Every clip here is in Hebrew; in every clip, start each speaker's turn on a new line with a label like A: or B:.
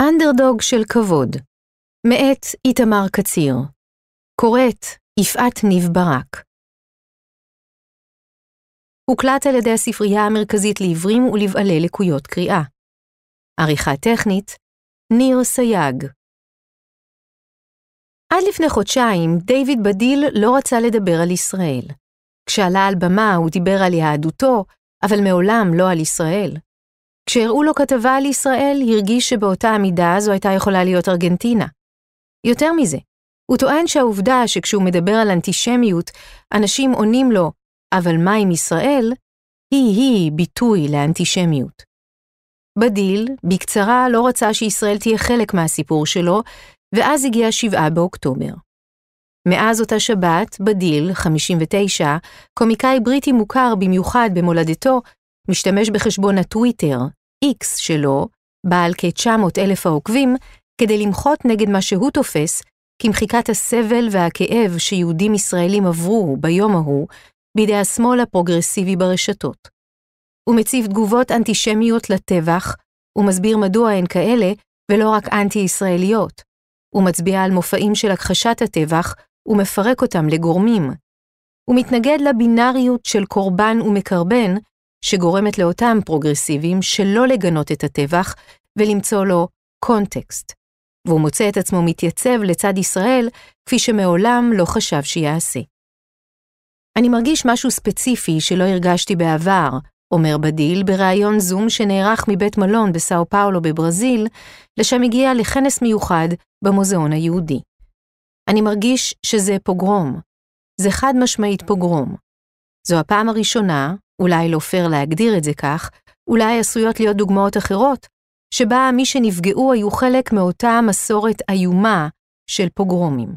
A: אנדרדוג של כבוד, מאת איתמר קציר, קוראת יפעת ניב ברק. הוקלט על ידי הספרייה המרכזית לעיוורים ולבעלי לקויות קריאה. עריכה טכנית, ניר סייג. עד לפני חודשיים, דיוויד בדיל לא רצה לדבר על ישראל. כשעלה על במה הוא דיבר על יהדותו, אבל מעולם לא על ישראל. כשהראו לו כתבה על ישראל, הרגיש שבאותה המידה זו הייתה יכולה להיות ארגנטינה. יותר מזה, הוא טוען שהעובדה שכשהוא מדבר על אנטישמיות, אנשים עונים לו, אבל מה עם ישראל? היא-היא ביטוי לאנטישמיות. בדיל, בקצרה, לא רצה שישראל תהיה חלק מהסיפור שלו, ואז הגיע שבעה באוקטובר. מאז אותה שבת, בדיל, 59, קומיקאי בריטי מוכר במיוחד במולדתו, משתמש בחשבון הטוויטר, X שלו, בעל כ-900 אלף העוקבים, כדי למחות נגד מה שהוא תופס כמחיקת הסבל והכאב שיהודים ישראלים עברו ביום ההוא בידי השמאל הפרוגרסיבי ברשתות. הוא מציב תגובות אנטישמיות לטבח, ומסביר מדוע הן כאלה ולא רק אנטי-ישראליות. הוא מצביע על מופעים של הכחשת הטבח ומפרק אותם לגורמים. הוא מתנגד לבינאריות של קורבן ומקרבן, שגורמת לאותם פרוגרסיבים שלא לגנות את הטבח ולמצוא לו קונטקסט. והוא מוצא את עצמו מתייצב לצד ישראל כפי שמעולם לא חשב שיעשה. אני מרגיש משהו ספציפי שלא הרגשתי בעבר, אומר בדיל בריאיון זום שנערך מבית מלון בסאו פאולו בברזיל, לשם הגיע לכנס מיוחד במוזיאון היהודי. אני מרגיש שזה פוגרום. זה חד משמעית פוגרום. זו הפעם הראשונה, אולי לא פייר להגדיר את זה כך, אולי עשויות להיות דוגמאות אחרות, שבה מי שנפגעו היו חלק מאותה מסורת איומה של פוגרומים.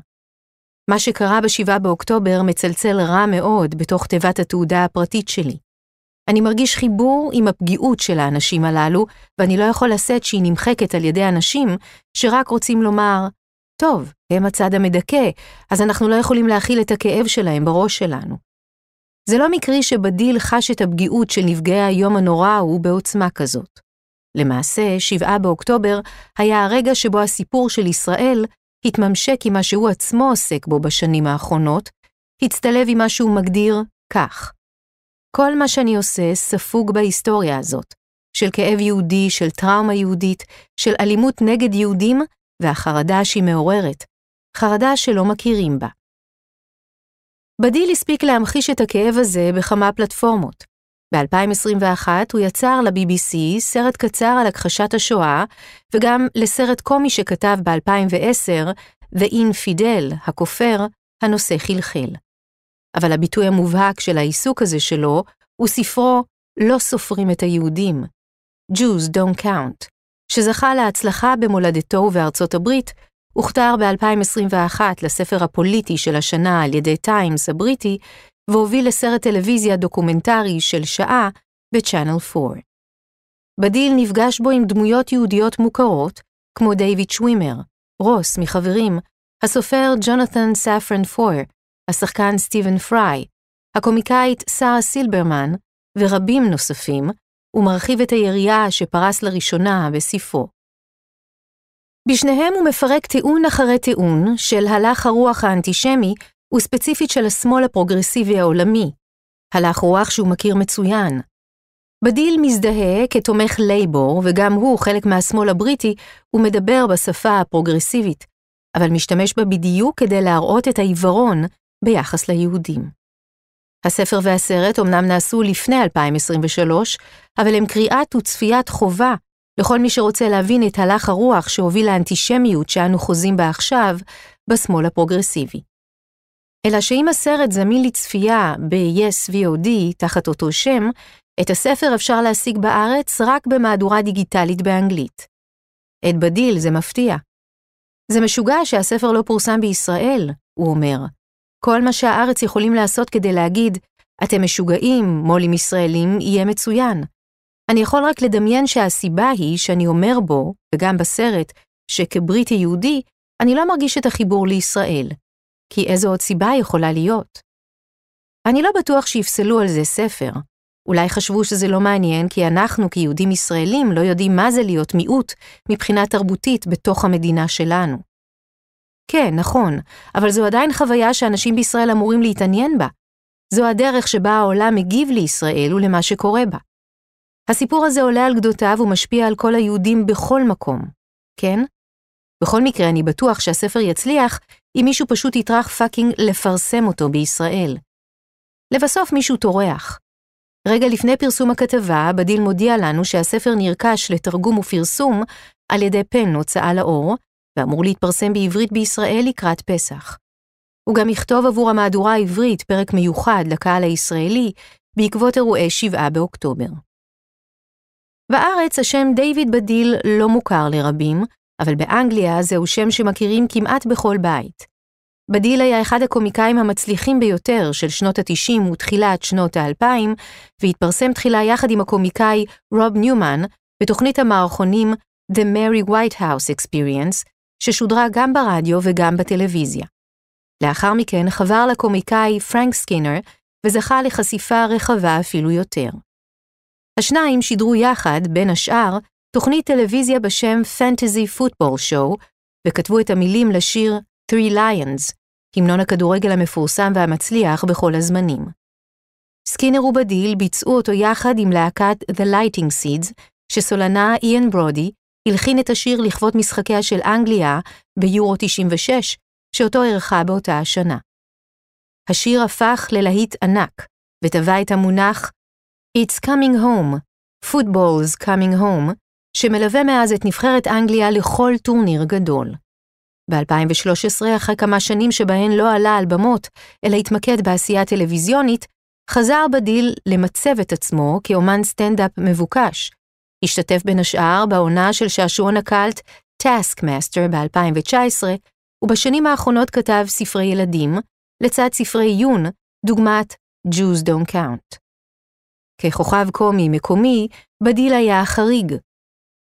A: מה שקרה ב-7 באוקטובר מצלצל רע מאוד בתוך תיבת התעודה הפרטית שלי. אני מרגיש חיבור עם הפגיעות של האנשים הללו, ואני לא יכול לשאת שהיא נמחקת על ידי אנשים שרק רוצים לומר, טוב, הם הצד המדכא, אז אנחנו לא יכולים להכיל את הכאב שלהם בראש שלנו. זה לא מקרי שבדיל חש את הפגיעות של נפגעי היום הנורא ההוא בעוצמה כזאת. למעשה, 7 באוקטובר היה הרגע שבו הסיפור של ישראל התממשק עם מה שהוא עצמו עוסק בו בשנים האחרונות, הצטלב עם מה שהוא מגדיר כך. כל מה שאני עושה ספוג בהיסטוריה הזאת, של כאב יהודי, של טראומה יהודית, של אלימות נגד יהודים, והחרדה שהיא מעוררת, חרדה שלא מכירים בה. בדיל הספיק להמחיש את הכאב הזה בכמה פלטפורמות. ב-2021 הוא יצר ל-BBC סרט קצר על הכחשת השואה, וגם לסרט קומי שכתב ב-2010, The Infidel, הכופר, הנושא חלחל. אבל הביטוי המובהק של העיסוק הזה שלו הוא ספרו "לא סופרים את היהודים", Jews Don't Count, שזכה להצלחה במולדתו ובארצות הברית, הוכתר ב-2021 לספר הפוליטי של השנה על ידי טיימס הבריטי, והוביל לסרט טלוויזיה דוקומנטרי של שעה ב-Channel 4. בדיל נפגש בו עם דמויות יהודיות מוכרות, כמו דייוויד שווימר, רוס מחברים, הסופר ג'ונת'ן ספרן פויר, השחקן סטיבן פריי, הקומיקאית שרה סילברמן ורבים נוספים, ומרחיב את היריעה שפרס לראשונה בספרו. בשניהם הוא מפרק טיעון אחרי טיעון של הלך הרוח האנטישמי וספציפית של השמאל הפרוגרסיבי העולמי, הלך רוח שהוא מכיר מצוין. בדיל מזדהה כתומך לייבור, וגם הוא חלק מהשמאל הבריטי, ומדבר בשפה הפרוגרסיבית, אבל משתמש בה בדיוק כדי להראות את העיוורון ביחס ליהודים. הספר והסרט אמנם נעשו לפני 2023, אבל הם קריאת וצפיית חובה לכל מי שרוצה להבין את הלך הרוח שהוביל לאנטישמיות שאנו חוזים בה עכשיו, בשמאל הפרוגרסיבי. אלא שאם הסרט זמין לצפייה ב-yes VOD תחת אותו שם, את הספר אפשר להשיג בארץ רק במהדורה דיגיטלית באנגלית. את בדיל זה מפתיע. זה משוגע שהספר לא פורסם בישראל, הוא אומר. כל מה שהארץ יכולים לעשות כדי להגיד, אתם משוגעים, מו"לים ישראלים, יהיה מצוין. אני יכול רק לדמיין שהסיבה היא שאני אומר בו, וגם בסרט, שכבריטי יהודי, אני לא מרגיש את החיבור לישראל. כי איזו עוד סיבה יכולה להיות? אני לא בטוח שיפסלו על זה ספר. אולי חשבו שזה לא מעניין כי אנחנו כיהודים ישראלים לא יודעים מה זה להיות מיעוט מבחינה תרבותית בתוך המדינה שלנו. כן, נכון, אבל זו עדיין חוויה שאנשים בישראל אמורים להתעניין בה. זו הדרך שבה העולם מגיב לישראל ולמה שקורה בה. הסיפור הזה עולה על גדותיו ומשפיע על כל היהודים בכל מקום, כן? בכל מקרה, אני בטוח שהספר יצליח אם מישהו פשוט יטרח fucking לפרסם אותו בישראל. לבסוף מישהו טורח. רגע לפני פרסום הכתבה, בדיל מודיע לנו שהספר נרכש לתרגום ופרסום על ידי פן הוצאה לאור, ואמור להתפרסם בעברית בישראל לקראת פסח. הוא גם יכתוב עבור המהדורה העברית פרק מיוחד לקהל הישראלי בעקבות אירועי 7 באוקטובר. בארץ השם דיוויד בדיל לא מוכר לרבים, אבל באנגליה זהו שם שמכירים כמעט בכל בית. בדיל היה אחד הקומיקאים המצליחים ביותר של שנות ה-90 ותחילת שנות ה-2000, והתפרסם תחילה יחד עם הקומיקאי רוב ניומן בתוכנית המערכונים The Mary Whitehouse Experience, ששודרה גם ברדיו וגם בטלוויזיה. לאחר מכן חבר לקומיקאי פרנק סקינר, וזכה לחשיפה רחבה אפילו יותר. השניים שידרו יחד, בין השאר, תוכנית טלוויזיה בשם Fantasy Football Show, וכתבו את המילים לשיר Three Lions, המנון הכדורגל המפורסם והמצליח בכל הזמנים. סקינר ובדיל ביצעו אותו יחד עם להקת The Lighting Seeds, שסולנה איאן ברודי הלחין את השיר לכבוד משחקיה של אנגליה ביורו 96, שאותו אירחה באותה השנה. השיר הפך ללהיט ענק, וטבע את המונח It's coming home, Football's coming home, שמלווה מאז את נבחרת אנגליה לכל טורניר גדול. ב-2013, אחרי כמה שנים שבהן לא עלה על במות, אלא התמקד בעשייה טלוויזיונית, חזר בדיל למצב את עצמו כאומן סטנדאפ מבוקש. השתתף בין השאר בעונה של שעשועון הקאלט Taskmaster ב-2019, ובשנים האחרונות כתב ספרי ילדים, לצד ספרי עיון, דוגמת Jews Don't Count. ככוכב קומי מקומי, בדיל היה החריג.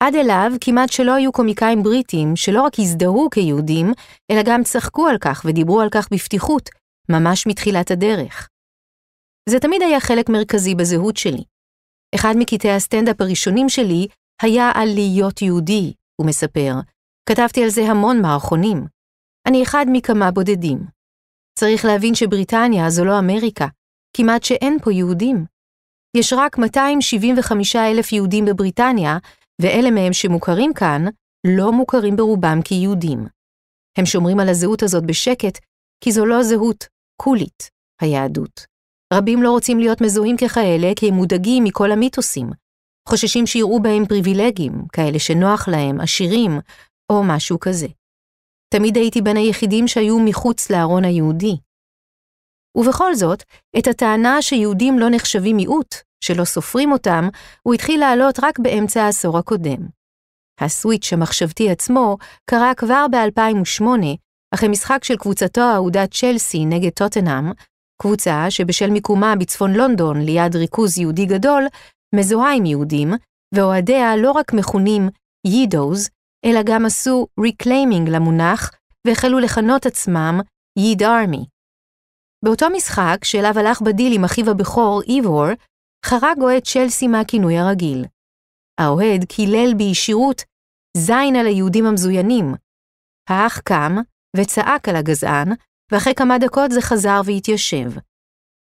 A: עד אליו כמעט שלא היו קומיקאים בריטים שלא רק הזדהו כיהודים, אלא גם צחקו על כך ודיברו על כך בפתיחות, ממש מתחילת הדרך. זה תמיד היה חלק מרכזי בזהות שלי. אחד מקטעי הסטנדאפ הראשונים שלי היה על להיות יהודי, הוא מספר. כתבתי על זה המון מערכונים. אני אחד מכמה בודדים. צריך להבין שבריטניה זו לא אמריקה, כמעט שאין פה יהודים. יש רק 275 אלף יהודים בבריטניה, ואלה מהם שמוכרים כאן, לא מוכרים ברובם כיהודים. הם שומרים על הזהות הזאת בשקט, כי זו לא זהות קולית, היהדות. רבים לא רוצים להיות מזוהים ככאלה כי הם מודאגים מכל המיתוסים. חוששים שיראו בהם פריבילגים, כאלה שנוח להם, עשירים, או משהו כזה. תמיד הייתי בין היחידים שהיו מחוץ לארון היהודי. ובכל זאת, את הטענה שיהודים לא נחשבים מיעוט, שלא סופרים אותם, הוא התחיל לעלות רק באמצע העשור הקודם. הסוויץ' המחשבתי עצמו קרה כבר ב-2008, אחרי משחק של קבוצתו האהודה צ'לסי נגד טוטנאם, קבוצה שבשל מיקומה בצפון לונדון ליד ריכוז יהודי גדול, מזוהה עם יהודים, ואוהדיה לא רק מכונים Yidos, אלא גם עשו reclaiming למונח, והחלו לכנות עצמם Yid Army. באותו משחק, שאליו הלך בדיל עם אחיו הבכור, איבור, חרג אוהד צ'לסי מהכינוי הרגיל. האוהד קילל בישירות זין על היהודים המזוינים. האח קם וצעק על הגזען, ואחרי כמה דקות זה חזר והתיישב.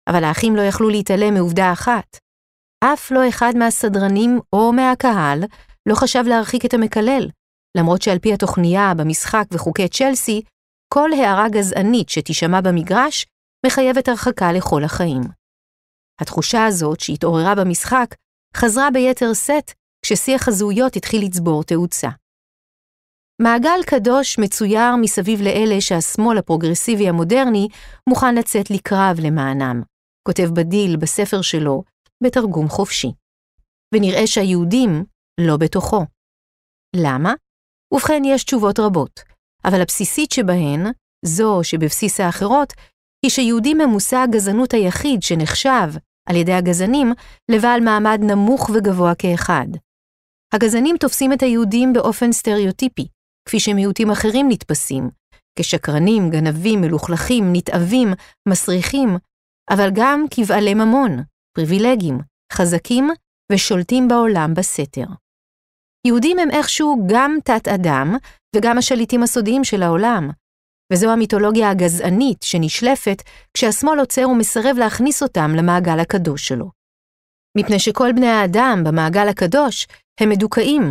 A: אבל האחים לא יכלו להתעלם מעובדה אחת. אף לא אחד מהסדרנים או מהקהל לא חשב להרחיק את המקלל, למרות שעל פי התוכניה במשחק וחוקי צ'לסי, כל הערה גזענית שתישמע במגרש מחייבת הרחקה לכל החיים. התחושה הזאת שהתעוררה במשחק חזרה ביתר שאת כששיח הזהויות התחיל לצבור תאוצה. מעגל קדוש מצויר מסביב לאלה שהשמאל הפרוגרסיבי המודרני מוכן לצאת לקרב למענם, כותב בדיל בספר שלו, בתרגום חופשי. ונראה שהיהודים לא בתוכו. למה? ובכן, יש תשובות רבות, אבל הבסיסית שבהן, זו שבבסיס האחרות, היא שיהודים הם מושא הגזענות היחיד שנחשב, על ידי הגזענים, לבעל מעמד נמוך וגבוה כאחד. הגזענים תופסים את היהודים באופן סטריאוטיפי, כפי שמיעוטים אחרים נתפסים, כשקרנים, גנבים, מלוכלכים, נתעבים, מסריחים, אבל גם כבעלי ממון, פריבילגים, חזקים ושולטים בעולם בסתר. יהודים הם איכשהו גם תת-אדם וגם השליטים הסודיים של העולם, וזו המיתולוגיה הגזענית שנשלפת כשהשמאל עוצר ומסרב להכניס אותם למעגל הקדוש שלו. מפני שכל בני האדם במעגל הקדוש הם מדוכאים,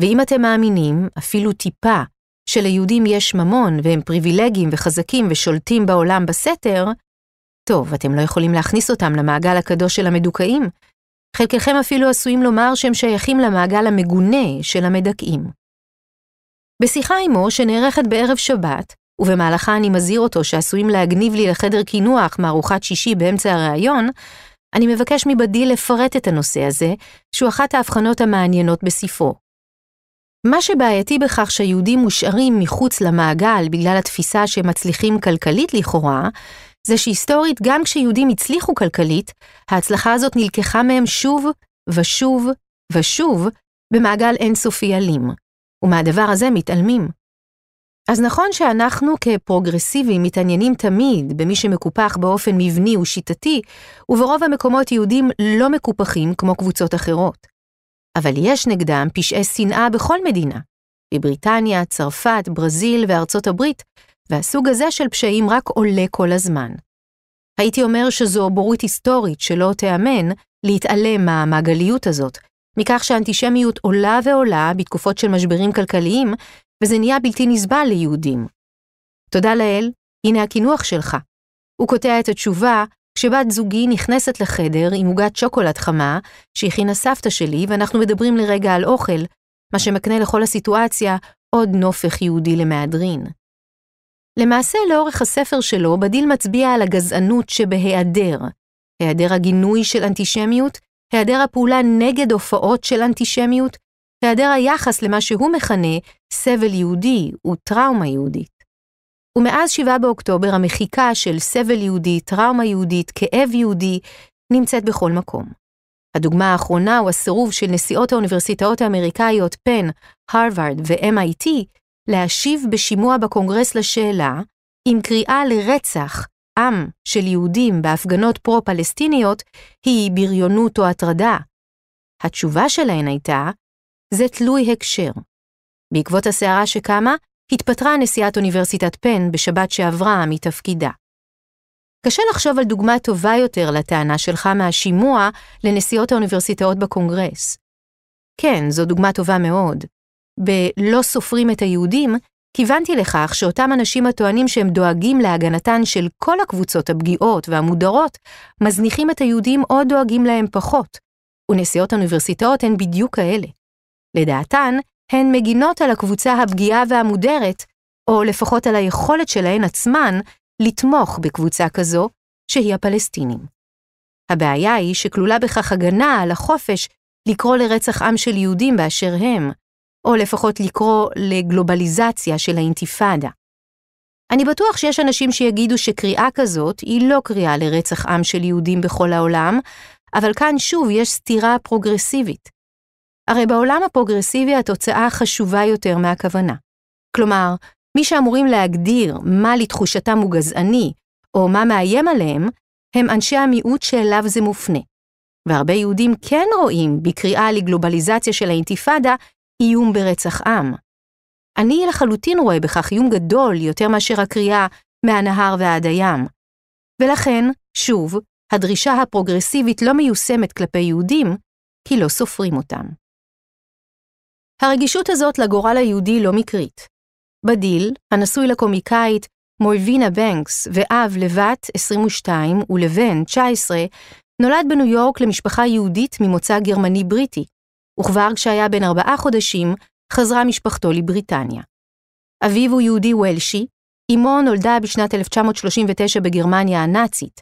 A: ואם אתם מאמינים, אפילו טיפה, שליהודים יש ממון והם פריבילגיים וחזקים ושולטים בעולם בסתר, טוב, אתם לא יכולים להכניס אותם למעגל הקדוש של המדוכאים. חלקכם אפילו עשויים לומר שהם שייכים למעגל המגונה של המדכאים. בשיחה עמו, שנערכת בערב שבת, ובמהלכה אני מזהיר אותו שעשויים להגניב לי לחדר קינוח מארוחת שישי באמצע הראיון, אני מבקש מבדיל לפרט את הנושא הזה, שהוא אחת ההבחנות המעניינות בספרו. מה שבעייתי בכך שהיהודים מושארים מחוץ למעגל בגלל התפיסה שהם מצליחים כלכלית לכאורה, זה שהיסטורית גם כשיהודים הצליחו כלכלית, ההצלחה הזאת נלקחה מהם שוב ושוב ושוב במעגל אינסופי אלים, ומהדבר הזה מתעלמים. אז נכון שאנחנו כפרוגרסיבים מתעניינים תמיד במי שמקופח באופן מבני ושיטתי, וברוב המקומות יהודים לא מקופחים כמו קבוצות אחרות. אבל יש נגדם פשעי שנאה בכל מדינה, בבריטניה, צרפת, ברזיל וארצות הברית, והסוג הזה של פשעים רק עולה כל הזמן. הייתי אומר שזו בורות היסטורית שלא תיאמן להתעלם מהמעגליות הזאת, מכך שהאנטישמיות עולה ועולה בתקופות של משברים כלכליים, וזה נהיה בלתי נסבל ליהודים. תודה לאל, הנה הקינוח שלך. הוא קוטע את התשובה כשבת זוגי נכנסת לחדר עם עוגת שוקולד חמה שהכינה סבתא שלי ואנחנו מדברים לרגע על אוכל, מה שמקנה לכל הסיטואציה עוד נופך יהודי למהדרין. למעשה, לאורך הספר שלו, בדיל מצביע על הגזענות שבהיעדר, היעדר הגינוי של אנטישמיות, היעדר הפעולה נגד הופעות של אנטישמיות, היעדר היחס למה שהוא מכנה סבל יהודי וטראומה יהודית. ומאז 7 באוקטובר המחיקה של סבל יהודי, טראומה יהודית, כאב יהודי, נמצאת בכל מקום. הדוגמה האחרונה הוא הסירוב של נשיאות האוניברסיטאות האמריקאיות פן, הרווארד ו-MIT להשיב בשימוע בקונגרס לשאלה אם קריאה לרצח עם של יהודים בהפגנות פרו-פלסטיניות היא בריונות או הטרדה. התשובה שלהן הייתה, זה תלוי הקשר. בעקבות הסערה שקמה, התפטרה נשיאת אוניברסיטת פן בשבת שעברה מתפקידה. קשה לחשוב על דוגמה טובה יותר לטענה שלך מהשימוע לנשיאות האוניברסיטאות בקונגרס. כן, זו דוגמה טובה מאוד. ב"לא סופרים את היהודים", כיוונתי לכך שאותם אנשים הטוענים שהם דואגים להגנתן של כל הקבוצות הפגיעות והמודרות, מזניחים את היהודים או דואגים להם פחות, ונשיאות האוניברסיטאות הן בדיוק כאלה. לדעתן, הן מגינות על הקבוצה הפגיעה והמודרת, או לפחות על היכולת שלהן עצמן לתמוך בקבוצה כזו, שהיא הפלסטינים. הבעיה היא שכלולה בכך הגנה על החופש לקרוא לרצח עם של יהודים באשר הם, או לפחות לקרוא לגלובליזציה של האינתיפאדה. אני בטוח שיש אנשים שיגידו שקריאה כזאת היא לא קריאה לרצח עם של יהודים בכל העולם, אבל כאן שוב יש סתירה פרוגרסיבית. הרי בעולם הפרוגרסיבי התוצאה חשובה יותר מהכוונה. כלומר, מי שאמורים להגדיר מה לתחושתם הוא גזעני, או מה מאיים עליהם, הם אנשי המיעוט שאליו זה מופנה. והרבה יהודים כן רואים בקריאה לגלובליזציה של האינתיפאדה איום ברצח עם. אני לחלוטין רואה בכך איום גדול יותר מאשר הקריאה מהנהר ועד הים. ולכן, שוב, הדרישה הפרוגרסיבית לא מיושמת כלפי יהודים, כי לא סופרים אותם. הרגישות הזאת לגורל היהודי לא מקרית. בדיל, הנשוי לקומיקאית מורווינה בנקס ואב לבת 22 ולבן 19, נולד בניו יורק למשפחה יהודית ממוצא גרמני-בריטי, וכבר כשהיה בן ארבעה חודשים, חזרה משפחתו לבריטניה. אביו הוא יהודי וולשי, אמו נולדה בשנת 1939 בגרמניה הנאצית.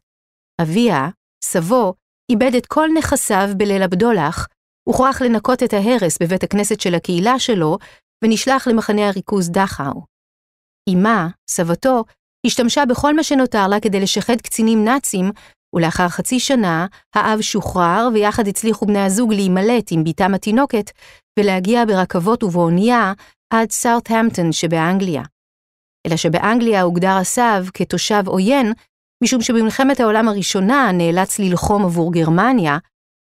A: אביה, סבו, איבד את כל נכסיו בליל הבדולח, הוכרח לנקות את ההרס בבית הכנסת של הקהילה שלו, ונשלח למחנה הריכוז דכאו. אמה, סבתו, השתמשה בכל מה שנותר לה כדי לשחד קצינים נאצים, ולאחר חצי שנה, האב שוחרר, ויחד הצליחו בני הזוג להימלט עם בתם התינוקת, ולהגיע ברכבות ובאונייה עד סארטהמפטון שבאנגליה. אלא שבאנגליה הוגדר הסב כתושב עוין, משום שבמלחמת העולם הראשונה נאלץ ללחום עבור גרמניה,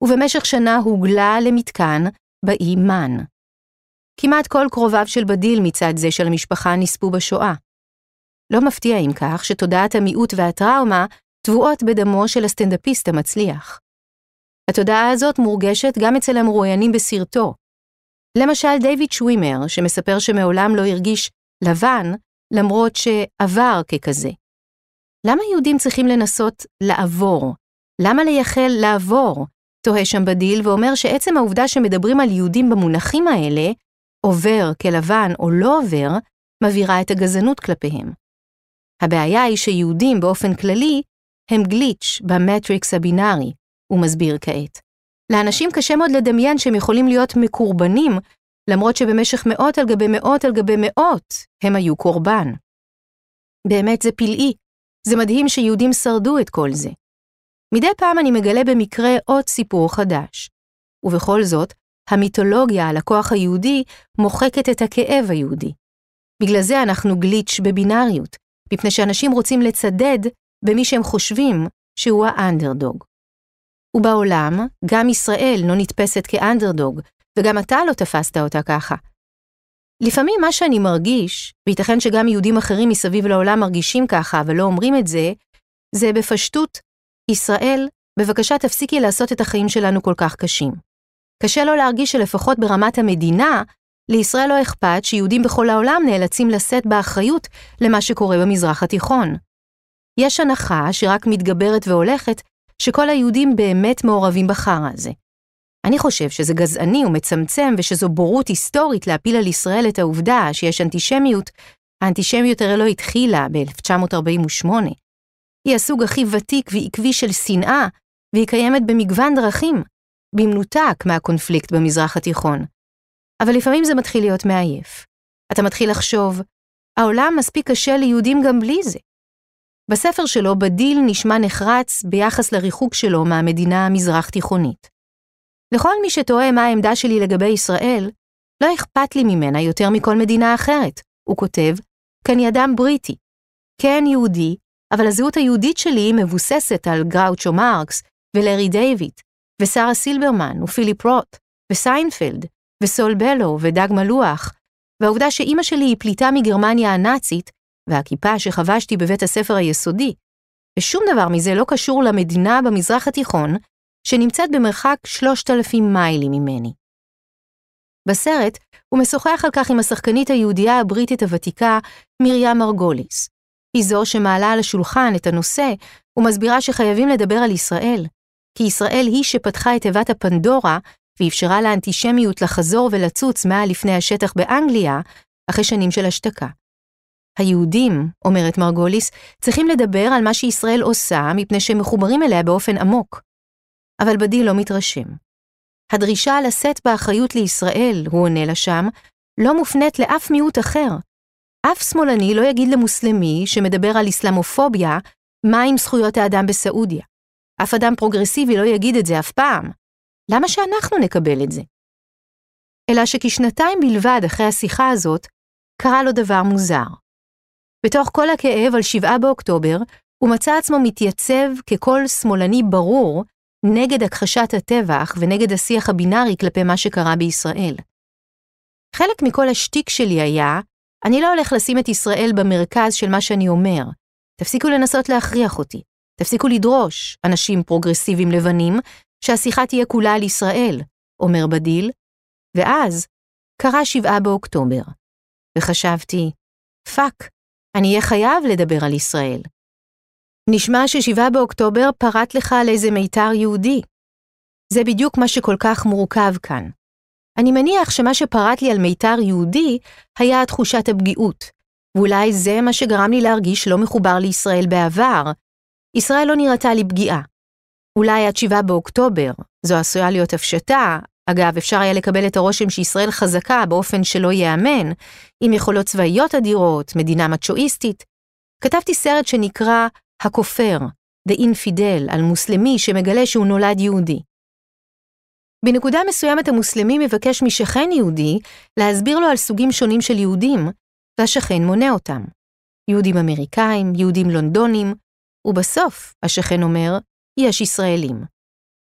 A: ובמשך שנה הוגלה למתקן באי מן. כמעט כל קרוביו של בדיל מצד זה של המשפחה נספו בשואה. לא מפתיע אם כך שתודעת המיעוט והטראומה טבועות בדמו של הסטנדאפיסט המצליח. התודעה הזאת מורגשת גם אצל המרואיינים בסרטו. למשל דיוויד שווימר, שמספר שמעולם לא הרגיש לבן, למרות שעבר ככזה. למה יהודים צריכים לנסות לעבור? למה לייחל לעבור? תוהה שם בדיל ואומר שעצם העובדה שמדברים על יהודים במונחים האלה, עובר כלבן או לא עובר, מבהירה את הגזענות כלפיהם. הבעיה היא שיהודים באופן כללי הם גליץ' במטריקס הבינארי, הוא מסביר כעת. לאנשים קשה מאוד לדמיין שהם יכולים להיות מקורבנים, למרות שבמשך מאות על גבי מאות על גבי מאות הם היו קורבן. באמת זה פלאי, זה מדהים שיהודים שרדו את כל זה. מדי פעם אני מגלה במקרה עוד סיפור חדש. ובכל זאת, המיתולוגיה על הכוח היהודי מוחקת את הכאב היהודי. בגלל זה אנחנו גליץ' בבינאריות, מפני שאנשים רוצים לצדד במי שהם חושבים שהוא האנדרדוג. ובעולם, גם ישראל לא נתפסת כאנדרדוג, וגם אתה לא תפסת אותה ככה. לפעמים מה שאני מרגיש, וייתכן שגם יהודים אחרים מסביב לעולם מרגישים ככה, אבל לא אומרים את זה, זה בפשטות, ישראל, בבקשה תפסיקי לעשות את החיים שלנו כל כך קשים. קשה לו להרגיש שלפחות ברמת המדינה, לישראל לא אכפת שיהודים בכל העולם נאלצים לשאת באחריות למה שקורה במזרח התיכון. יש הנחה שרק מתגברת והולכת, שכל היהודים באמת מעורבים בחרא הזה. אני חושב שזה גזעני ומצמצם ושזו בורות היסטורית להפיל על ישראל את העובדה שיש אנטישמיות. האנטישמיות הרי לא התחילה ב-1948. היא הסוג הכי ותיק ועקבי של שנאה, והיא קיימת במגוון דרכים, במנותק מהקונפליקט במזרח התיכון. אבל לפעמים זה מתחיל להיות מעייף. אתה מתחיל לחשוב, העולם מספיק קשה ליהודים גם בלי זה. בספר שלו בדיל נשמע נחרץ ביחס לריחוק שלו מהמדינה המזרח-תיכונית. לכל מי שתוהה מה העמדה שלי לגבי ישראל, לא אכפת לי ממנה יותר מכל מדינה אחרת, הוא כותב, כי אני אדם בריטי. כן יהודי, אבל הזהות היהודית שלי מבוססת על גראוצ'ו מרקס, ולארי דיוויד, ושרה סילברמן, ופיליפ רוט, וסיינפלד, וסול בלו, ודג מלוח, והעובדה שאימא שלי היא פליטה מגרמניה הנאצית, והכיפה שחבשתי בבית הספר היסודי, ושום דבר מזה לא קשור למדינה במזרח התיכון, שנמצאת במרחק 3,000 מיילים ממני. בסרט הוא משוחח על כך עם השחקנית היהודייה הבריטית הוותיקה מרים מרגוליס. היא זו שמעלה על השולחן את הנושא ומסבירה שחייבים לדבר על ישראל, כי ישראל היא שפתחה את תיבת הפנדורה ואפשרה לאנטישמיות לחזור ולצוץ מעל לפני השטח באנגליה אחרי שנים של השתקה. היהודים, אומרת מרגוליס, צריכים לדבר על מה שישראל עושה מפני שהם מחוברים אליה באופן עמוק. אבל בדי לא מתרשם. הדרישה לשאת באחריות לישראל, הוא עונה לה שם, לא מופנית לאף מיעוט אחר. אף שמאלני לא יגיד למוסלמי שמדבר על אסלאמופוביה, מה עם זכויות האדם בסעודיה. אף אדם פרוגרסיבי לא יגיד את זה אף פעם. למה שאנחנו נקבל את זה? אלא שכשנתיים בלבד אחרי השיחה הזאת, קרה לו דבר מוזר. בתוך כל הכאב על 7 באוקטובר, הוא מצא עצמו מתייצב כקול שמאלני ברור נגד הכחשת הטבח ונגד השיח הבינארי כלפי מה שקרה בישראל. חלק מכל השטיק שלי היה, אני לא הולך לשים את ישראל במרכז של מה שאני אומר. תפסיקו לנסות להכריח אותי. תפסיקו לדרוש, אנשים פרוגרסיביים לבנים, שהשיחה תהיה כולה על ישראל, אומר בדיל, ואז קרה שבעה באוקטובר. וחשבתי, fuck, אני אהיה חייב לדבר על ישראל. נשמע ששבעה באוקטובר פרט לך על איזה מיתר יהודי. זה בדיוק מה שכל כך מורכב כאן. אני מניח שמה שפרט לי על מיתר יהודי היה תחושת הפגיעות, ואולי זה מה שגרם לי להרגיש לא מחובר לישראל בעבר. ישראל לא נראתה לי פגיעה. אולי עד שבעה באוקטובר, זו עשויה להיות הפשטה, אגב, אפשר היה לקבל את הרושם שישראל חזקה באופן שלא ייאמן, עם יכולות צבאיות אדירות, מדינה מצ'ואיסטית. כתבתי סרט שנקרא הכופר, The Infidel, על מוסלמי שמגלה שהוא נולד יהודי. בנקודה מסוימת המוסלמי מבקש משכן יהודי להסביר לו על סוגים שונים של יהודים, והשכן מונה אותם. יהודים אמריקאים, יהודים לונדונים, ובסוף השכן אומר, יש ישראלים.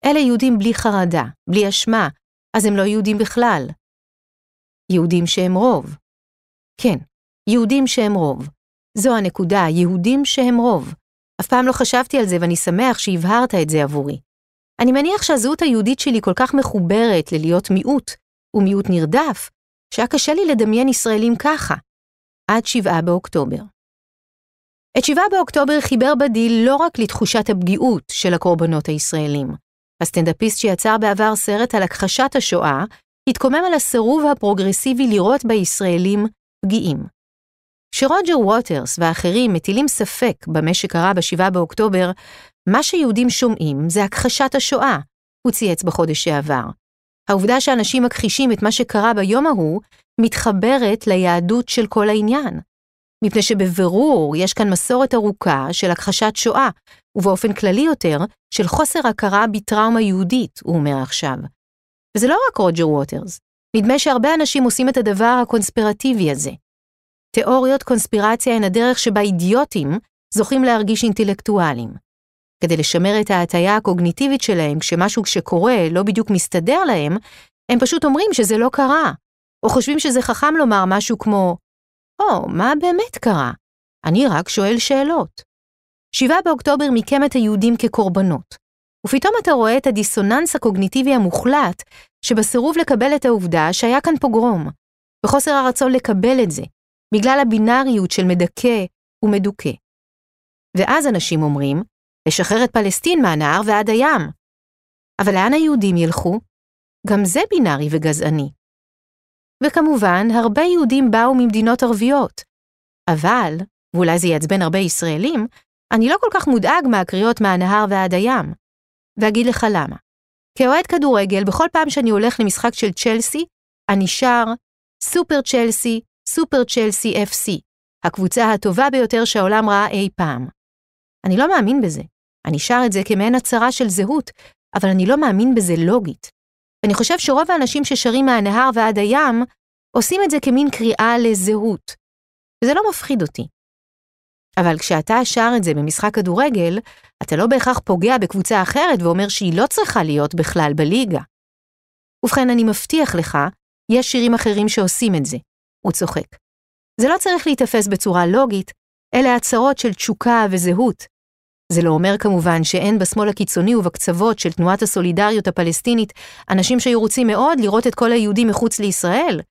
A: אלה יהודים בלי חרדה, בלי אשמה, אז הם לא יהודים בכלל. יהודים שהם רוב. כן, יהודים שהם רוב. זו הנקודה, יהודים שהם רוב. אף פעם לא חשבתי על זה ואני שמח שהבהרת את זה עבורי. אני מניח שהזהות היהודית שלי כל כך מחוברת ללהיות מיעוט, ומיעוט נרדף, שהיה קשה לי לדמיין ישראלים ככה, עד שבעה באוקטובר. את שבעה באוקטובר חיבר בדיל לא רק לתחושת הפגיעות של הקורבנות הישראלים. הסטנדאפיסט שיצר בעבר סרט על הכחשת השואה, התקומם על הסירוב הפרוגרסיבי לראות בישראלים פגיעים. כשרוג'ר ווטרס ואחרים מטילים ספק במה שקרה ב-7 באוקטובר, מה שיהודים שומעים זה הכחשת השואה, הוא צייץ בחודש שעבר. העובדה שאנשים מכחישים את מה שקרה ביום ההוא, מתחברת ליהדות של כל העניין. מפני שבבירור יש כאן מסורת ארוכה של הכחשת שואה, ובאופן כללי יותר, של חוסר הכרה בטראומה יהודית, הוא אומר עכשיו. וזה לא רק רוג'ר ווטרס, נדמה שהרבה אנשים עושים את הדבר הקונספירטיבי הזה. תיאוריות קונספירציה הן הדרך שבה אידיוטים זוכים להרגיש אינטלקטואלים. כדי לשמר את ההטייה הקוגניטיבית שלהם כשמשהו שקורה לא בדיוק מסתדר להם, הם פשוט אומרים שזה לא קרה, או חושבים שזה חכם לומר משהו כמו, או, oh, מה באמת קרה? אני רק שואל שאלות. 7 באוקטובר מיקם את היהודים כקורבנות, ופתאום אתה רואה את הדיסוננס הקוגניטיבי המוחלט שבסירוב לקבל את העובדה שהיה כאן פוגרום, וחוסר הרצון לקבל את זה, בגלל הבינאריות של מדכא ומדוכא. ואז אנשים אומרים, לשחרר את פלסטין מהנהר ועד הים. אבל לאן היהודים ילכו? גם זה בינארי וגזעני. וכמובן, הרבה יהודים באו ממדינות ערביות. אבל, ואולי זה יעצבן הרבה ישראלים, אני לא כל כך מודאג מהקריאות מהנהר ועד הים. ואגיד לך למה. כאוהד כדורגל, בכל פעם שאני הולך למשחק של צ'לסי, אני שר סופר צ'לסי, סופר צ'לסי FC, הקבוצה הטובה ביותר שהעולם ראה אי פעם. אני לא מאמין בזה. אני שר את זה כמעין הצהרה של זהות, אבל אני לא מאמין בזה לוגית. אני חושב שרוב האנשים ששרים מהנהר ועד הים, עושים את זה כמין קריאה לזהות. וזה לא מפחיד אותי. אבל כשאתה שר את זה במשחק כדורגל, אתה לא בהכרח פוגע בקבוצה אחרת ואומר שהיא לא צריכה להיות בכלל בליגה. ובכן, אני מבטיח לך, יש שירים אחרים שעושים את זה. הוא צוחק. זה לא צריך להיתפס בצורה לוגית, אלה הצהרות של תשוקה וזהות. זה לא אומר כמובן שאין בשמאל הקיצוני ובקצוות של תנועת הסולידריות הפלסטינית אנשים שהיו רוצים מאוד לראות את כל היהודים מחוץ לישראל.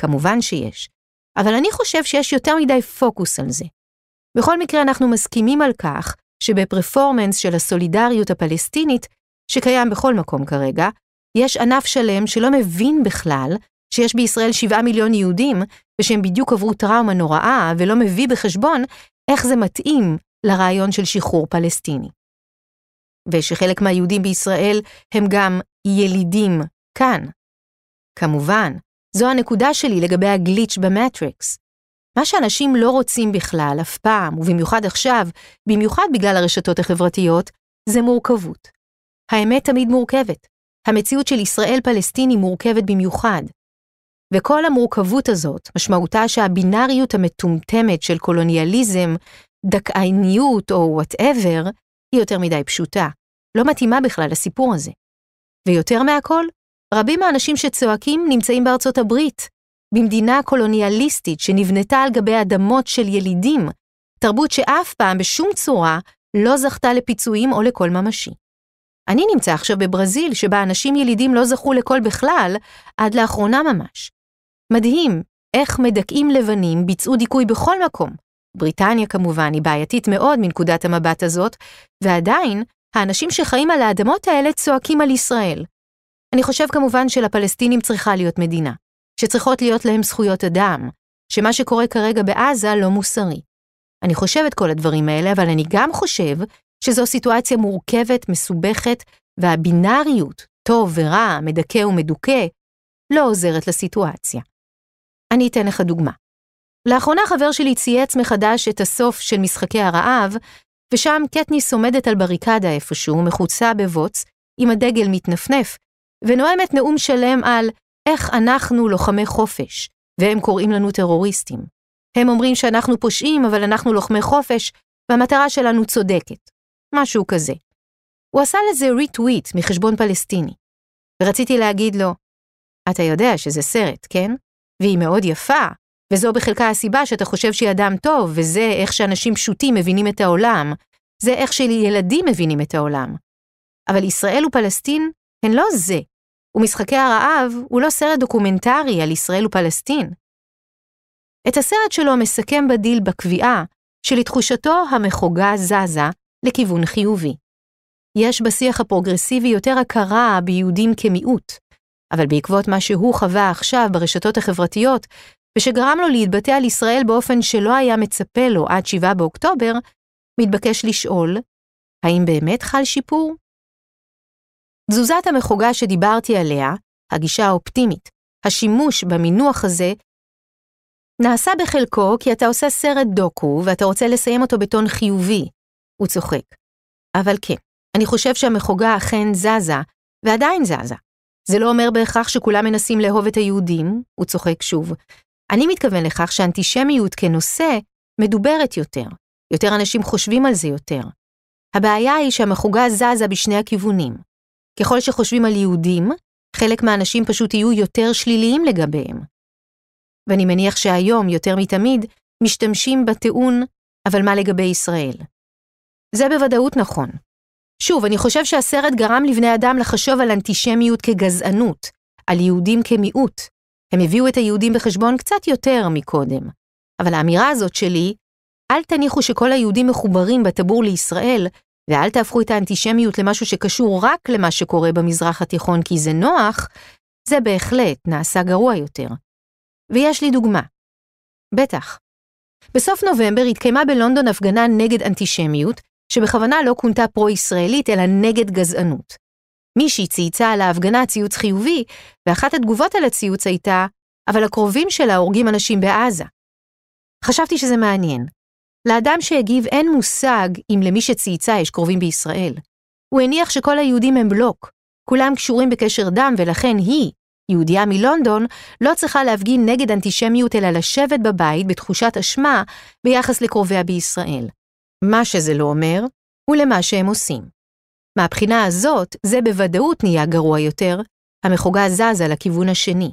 A: כמובן שיש. אבל אני חושב שיש יותר מדי פוקוס על זה. בכל מקרה אנחנו מסכימים על כך שבפרפורמנס של הסולידריות הפלסטינית, שקיים בכל מקום כרגע, יש ענף שלם שלא מבין בכלל שיש בישראל 7 מיליון יהודים, ושהם בדיוק עברו טראומה נוראה, ולא מביא בחשבון איך זה מתאים לרעיון של שחרור פלסטיני. ושחלק מהיהודים בישראל הם גם ילידים כאן. כמובן, זו הנקודה שלי לגבי הגליץ' במטריקס. מה שאנשים לא רוצים בכלל, אף פעם, ובמיוחד עכשיו, במיוחד בגלל הרשתות החברתיות, זה מורכבות. האמת תמיד מורכבת. המציאות של ישראל-פלסטיני מורכבת במיוחד. וכל המורכבות הזאת, משמעותה שהבינאריות המטומטמת של קולוניאליזם, דכאניות או וואטאבר, היא יותר מדי פשוטה, לא מתאימה בכלל לסיפור הזה. ויותר מהכל, רבים מהאנשים שצועקים נמצאים בארצות הברית, במדינה קולוניאליסטית שנבנתה על גבי אדמות של ילידים, תרבות שאף פעם בשום צורה לא זכתה לפיצויים או לקול ממשי. אני נמצא עכשיו בברזיל, שבה אנשים ילידים לא זכו לקול בכלל, עד לאחרונה ממש. מדהים איך מדכאים לבנים ביצעו דיכוי בכל מקום. בריטניה כמובן היא בעייתית מאוד מנקודת המבט הזאת, ועדיין, האנשים שחיים על האדמות האלה צועקים על ישראל. אני חושב כמובן שלפלסטינים צריכה להיות מדינה, שצריכות להיות להם זכויות אדם, שמה שקורה כרגע בעזה לא מוסרי. אני חושב את כל הדברים האלה, אבל אני גם חושב שזו סיטואציה מורכבת, מסובכת, והבינאריות, טוב ורע, מדכא ומדוכא, לא עוזרת לסיטואציה. אני אתן לך דוגמה. לאחרונה חבר שלי צייץ מחדש את הסוף של משחקי הרעב, ושם קטניס עומדת על בריקדה איפשהו, מחוצה בבוץ, עם הדגל מתנפנף, ונואמת נאום שלם על איך אנחנו לוחמי חופש, והם קוראים לנו טרוריסטים. הם אומרים שאנחנו פושעים, אבל אנחנו לוחמי חופש, והמטרה שלנו צודקת. משהו כזה. הוא עשה לזה ריטוויט מחשבון פלסטיני. ורציתי להגיד לו, אתה יודע שזה סרט, כן? והיא מאוד יפה, וזו בחלקה הסיבה שאתה חושב שהיא אדם טוב, וזה איך שאנשים פשוטים מבינים את העולם, זה איך שילדים מבינים את העולם. אבל ישראל ופלסטין הן לא זה, ומשחקי הרעב הוא לא סרט דוקומנטרי על ישראל ופלסטין. את הסרט שלו מסכם בדיל בקביעה שלתחושתו המחוגה זזה לכיוון חיובי. יש בשיח הפרוגרסיבי יותר הכרה ביהודים כמיעוט, אבל בעקבות מה שהוא חווה עכשיו ברשתות החברתיות, ושגרם לו להתבטא על ישראל באופן שלא היה מצפה לו עד 7 באוקטובר, מתבקש לשאול, האם באמת חל שיפור? תזוזת המחוגה שדיברתי עליה, הגישה האופטימית, השימוש במינוח הזה, נעשה בחלקו כי אתה עושה סרט דוקו ואתה רוצה לסיים אותו בטון חיובי. הוא צוחק. אבל כן, אני חושב שהמחוגה אכן זזה, ועדיין זזה. זה לא אומר בהכרח שכולם מנסים לאהוב את היהודים, הוא צוחק שוב. אני מתכוון לכך שאנטישמיות כנושא מדוברת יותר. יותר אנשים חושבים על זה יותר. הבעיה היא שהמחוגה זזה בשני הכיוונים. ככל שחושבים על יהודים, חלק מהאנשים פשוט יהיו יותר שליליים לגביהם. ואני מניח שהיום, יותר מתמיד, משתמשים בטיעון, אבל מה לגבי ישראל? זה בוודאות נכון. שוב, אני חושב שהסרט גרם לבני אדם לחשוב על אנטישמיות כגזענות, על יהודים כמיעוט. הם הביאו את היהודים בחשבון קצת יותר מקודם. אבל האמירה הזאת שלי, אל תניחו שכל היהודים מחוברים בטבור לישראל, ואל תהפכו את האנטישמיות למשהו שקשור רק למה שקורה במזרח התיכון כי זה נוח, זה בהחלט נעשה גרוע יותר. ויש לי דוגמה. בטח. בסוף נובמבר התקיימה בלונדון הפגנה נגד אנטישמיות, שבכוונה לא כונתה פרו-ישראלית אלא נגד גזענות. מישהי צייצה על ההפגנה ציוץ חיובי, ואחת התגובות על הציוץ הייתה, אבל הקרובים שלה הורגים אנשים בעזה. חשבתי שזה מעניין. לאדם שהגיב אין מושג אם למי שצייצה יש קרובים בישראל. הוא הניח שכל היהודים הם בלוק, כולם קשורים בקשר דם ולכן היא, יהודייה מלונדון, לא צריכה להפגין נגד אנטישמיות אלא לשבת בבית בתחושת אשמה ביחס לקרוביה בישראל. מה שזה לא אומר, הוא למה שהם עושים. מהבחינה הזאת, זה בוודאות נהיה גרוע יותר, המחוגה זזה לכיוון השני.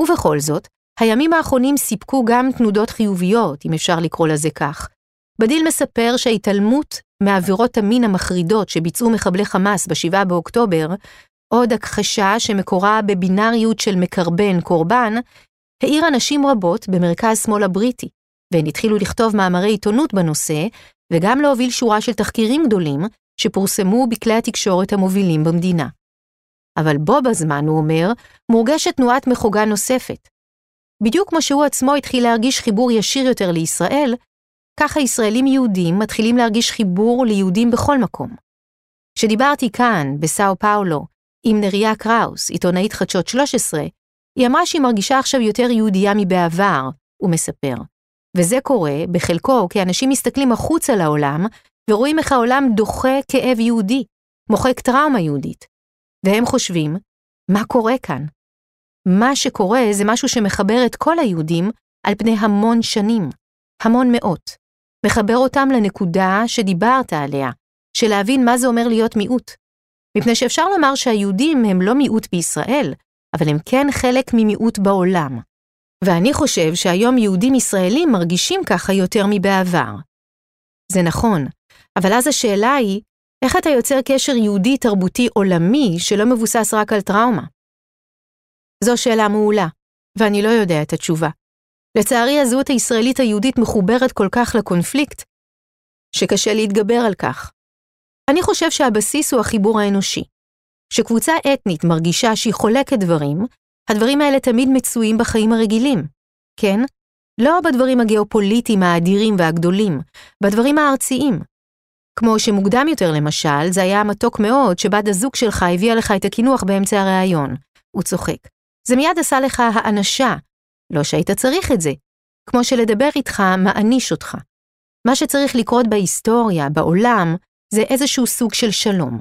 A: ובכל זאת, הימים האחרונים סיפקו גם תנודות חיוביות, אם אפשר לקרוא לזה כך. בדיל מספר שההתעלמות מעבירות המין המחרידות שביצעו מחבלי חמאס ב-7 באוקטובר, עוד הכחשה שמקורה בבינאריות של מקרבן קורבן, העירה נשים רבות במרכז שמאל הבריטי, והן התחילו לכתוב מאמרי עיתונות בנושא, וגם להוביל שורה של תחקירים גדולים שפורסמו בכלי התקשורת המובילים במדינה. אבל בו בזמן, הוא אומר, מורגשת תנועת מחוגה נוספת. בדיוק כמו שהוא עצמו התחיל להרגיש חיבור ישיר יותר לישראל, ככה ישראלים יהודים מתחילים להרגיש חיבור ליהודים בכל מקום. כשדיברתי כאן, בסאו פאולו, עם נריה קראוס, עיתונאית חדשות 13, היא אמרה שהיא מרגישה עכשיו יותר יהודייה מבעבר, הוא מספר. וזה קורה, בחלקו, כי אנשים מסתכלים החוצה לעולם, ורואים איך העולם דוחה כאב יהודי, מוחק טראומה יהודית. והם חושבים, מה קורה כאן? מה שקורה זה משהו שמחבר את כל היהודים על פני המון שנים, המון מאות. מחבר אותם לנקודה שדיברת עליה, של להבין מה זה אומר להיות מיעוט. מפני שאפשר לומר שהיהודים הם לא מיעוט בישראל, אבל הם כן חלק ממיעוט בעולם. ואני חושב שהיום יהודים ישראלים מרגישים ככה יותר מבעבר. זה נכון, אבל אז השאלה היא, איך אתה יוצר קשר יהודי תרבותי עולמי שלא מבוסס רק על טראומה? זו שאלה מעולה, ואני לא יודע את התשובה. לצערי הזהות הישראלית היהודית מחוברת כל כך לקונפליקט, שקשה להתגבר על כך. אני חושב שהבסיס הוא החיבור האנושי. כשקבוצה אתנית מרגישה שהיא חולקת דברים, הדברים האלה תמיד מצויים בחיים הרגילים. כן? לא בדברים הגיאופוליטיים האדירים והגדולים, בדברים הארציים. כמו שמוקדם יותר למשל, זה היה מתוק מאוד שבת הזוג שלך הביאה לך את הקינוח באמצע הראיון. הוא צוחק. זה מיד עשה לך האנשה. לא שהיית צריך את זה. כמו שלדבר איתך מעניש אותך. מה שצריך לקרות בהיסטוריה, בעולם, זה איזשהו סוג של שלום.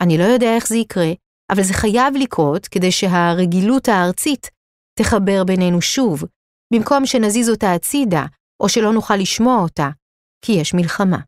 A: אני לא יודע איך זה יקרה, אבל זה חייב לקרות כדי שהרגילות הארצית תחבר בינינו שוב, במקום שנזיז אותה הצידה, או שלא נוכל לשמוע אותה, כי יש מלחמה.